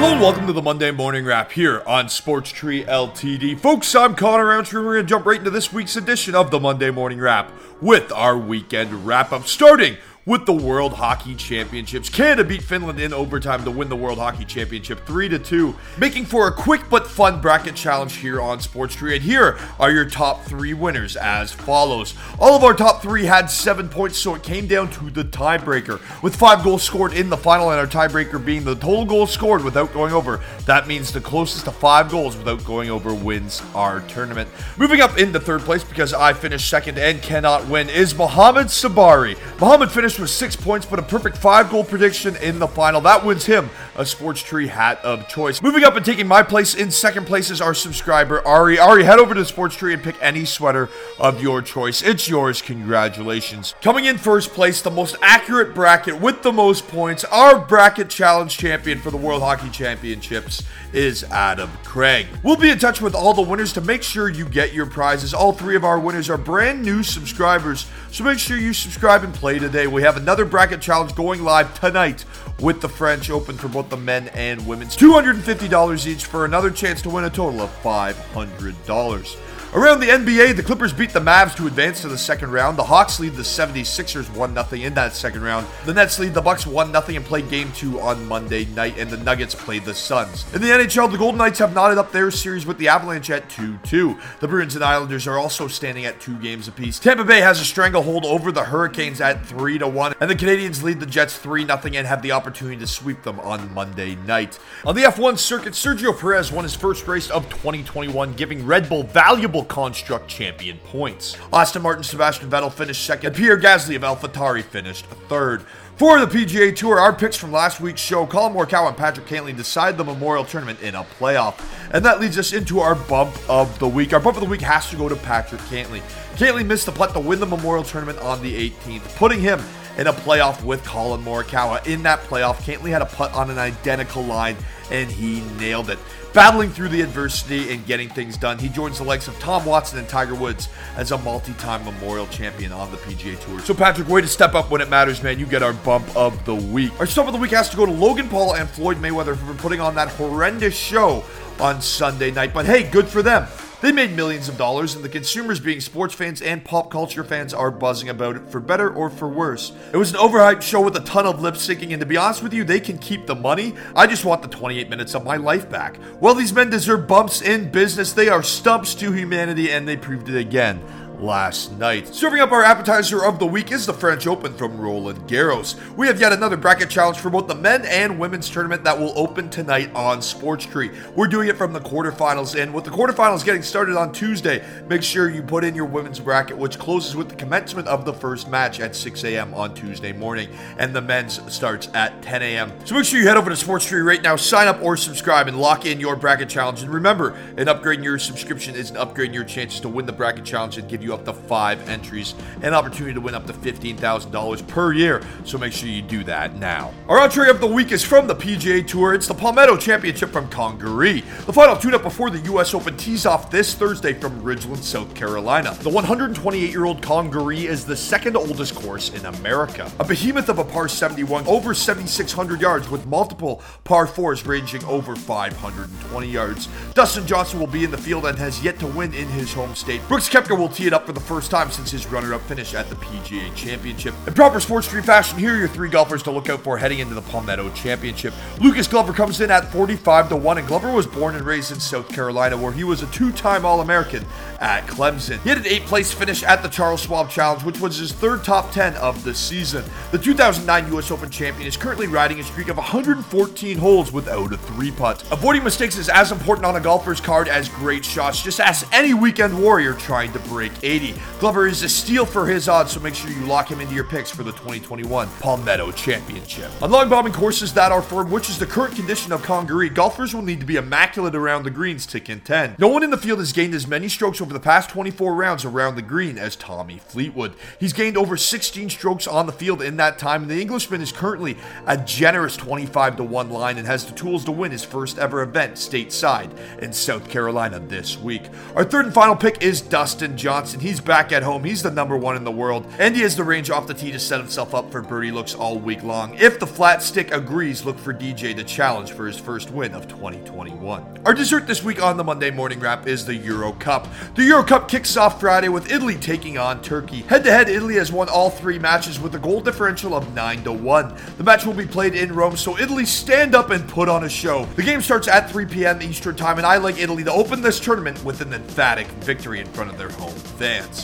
Hello and welcome to the Monday Morning Wrap here on Sports Tree Ltd. Folks, I'm Connor Roundtree. We're going to jump right into this week's edition of the Monday Morning Wrap with our weekend wrap up, starting with the World Hockey Championships. Canada beat Finland in overtime to win the World Hockey Championship 3 to 2, making for a quick but fun bracket challenge here on Sports Tree. And here are your top 3 winners as follows. All of our top 3 had 7 points, so it came down to the tiebreaker with 5 goals scored in the final and our tiebreaker being the total goals scored without going over. That means the closest to 5 goals without going over wins our tournament. Moving up into third place because I finished second and cannot win is Mohamed Sabari. Mohamed finished with six points, but a perfect five goal prediction in the final. That wins him a Sports Tree hat of choice. Moving up and taking my place in second place is our subscriber, Ari. Ari, head over to Sports Tree and pick any sweater of your choice. It's yours. Congratulations. Coming in first place, the most accurate bracket with the most points, our bracket challenge champion for the World Hockey Championships is Adam Craig. We'll be in touch with all the winners to make sure you get your prizes. All three of our winners are brand new subscribers, so make sure you subscribe and play today. We have another bracket challenge going live tonight with the French Open for both the men and women's. $250 each for another chance to win a total of $500. Around the NBA, the Clippers beat the Mavs to advance to the second round. The Hawks lead the 76ers 1-0 in that second round. The Nets lead the Bucks 1-0 and play game 2 on Monday night and the Nuggets play the Suns. In the NHL, the Golden Knights have knotted up their series with the Avalanche at 2-2. The Bruins and Islanders are also standing at 2 games apiece. Tampa Bay has a stranglehold over the Hurricanes at 3-1 and the Canadiens lead the Jets 3-0 and have the opportunity to sweep them on Monday night. On the F1 circuit, Sergio Perez won his first race of 2021, giving Red Bull valuable construct champion points. Aston Martin, Sebastian Vettel finished second. Pierre Gasly of AlphaTauri finished third. For the PGA Tour, our picks from last week's show, Collin Morikawa and Patrick Cantlay decide the Memorial Tournament in a playoff. And that leads us into our bump of the week. Our bump of the week has to go to Patrick Cantlay. Cantlay missed the putt to win the Memorial Tournament on the 18th, putting him in a playoff with Collin Morikawa. In that playoff, Cantlay had a putt on an identical line, and he nailed it. Battling through the adversity and getting things done, he joins the likes of Tom Watson and Tiger Woods as a multi-time Memorial champion on the PGA Tour. So Patrick, way to step up when it matters, man. You get our bump of the week. Our stump of the week has to go to Logan Paul and Floyd Mayweather for putting on that horrendous show on Sunday night. But hey, good for them. They made millions of dollars, and the consumers, being sports fans and pop culture fans, are buzzing about it for better or for worse. It was an overhyped show with a ton of lip syncing, and to be honest with you, they can keep the money. I just want the 28 minutes of my life back. Well, these men deserve bumps in business. They are stumps to humanity, and they proved it again last night. Serving up our appetizer of the week is the French Open from Roland Garros. We have yet another bracket challenge for both the men and women's tournament that will open tonight on Sports Tree. We're doing it from the quarterfinals, and with the quarterfinals getting started on Tuesday, make sure you put in your women's bracket, which closes with the commencement of the first match at 6 a.m. on Tuesday morning, and the men's starts at 10 a.m. So make sure you head over to Sports Tree right now, sign up or subscribe, and lock in your bracket challenge. And remember, an upgrade in your subscription is an upgrade in your chances to win the bracket challenge and give you up to five entries and opportunity to win up to $15,000 per year. So make sure you do that now. Our entree of the week is from the PGA Tour. It's the Palmetto Championship from Congaree. The final tune-up before the U.S. Open tees off this Thursday from Ridgeland, South Carolina. The 128-year-old Congaree is the second oldest course in America. A behemoth of a par 71, over 7,600 yards with multiple par 4s ranging over 520 yards. Dustin Johnson will be in the field and has yet to win in his home state. Brooks Koepka will tee it up for the first time since his runner-up finish at the PGA Championship. In proper Sports Tree fashion, here are your three golfers to look out for heading into the Palmetto Championship. Lucas Glover comes in at 45 to 1, and Glover was born and raised in South Carolina, where he was a two-time All-American at Clemson. He had an eighth-place finish at the Charles Schwab Challenge, which was his third top 10 of the season. The 2009 U.S. Open champion is currently riding a streak of 114 holes without a three-putt. Avoiding mistakes is as important on a golfer's card as great shots. Just ask any weekend warrior trying to break 80. Glover is a steal for his odds, so make sure you lock him into your picks for the 2021 Palmetto Championship. On long bombing courses that are firm, which is the current condition of Congaree, golfers will need to be immaculate around the greens to contend. No one in the field has gained as many strokes over the past 24 rounds around the green as Tommy Fleetwood. He's gained over 16 strokes on the field in that time, and the Englishman is currently a generous 25 to 1 line and has the tools to win his first ever event stateside in South Carolina this week. Our third and final pick is Dustin Johnson. Listen, he's back at home. He's the number one in the world, and he has the range off the tee to set himself up for birdie looks all week long. If the flat stick agrees, look for DJ to challenge for his first win of 2021. Our dessert this week on the Monday Morning Wrap is the Euro Cup. The Euro Cup kicks off Friday with Italy taking on Turkey. Head to head, Italy has won all three matches with a goal differential of 9 to 1. The match will be played in Rome, so Italy stand up and put on a show. The game starts at 3 p.m. Eastern Time, and I like Italy to open this tournament with an emphatic victory in front of their home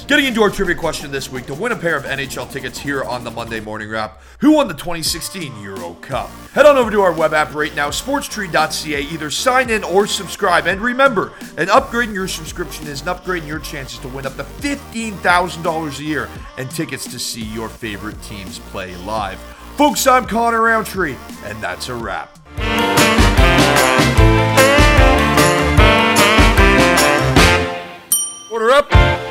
Getting into our trivia question this week to win a pair of NHL tickets here on the Monday Morning Wrap, who won the 2016 Euro Cup? Head on over to our web app right now, sportstree.ca. Either sign in or subscribe. And remember, an upgrade in your subscription is an upgrade in your chances to win up to $15,000 a year and tickets to see your favorite teams play live. Folks, I'm Connor Roundtree, and that's a wrap. Order up.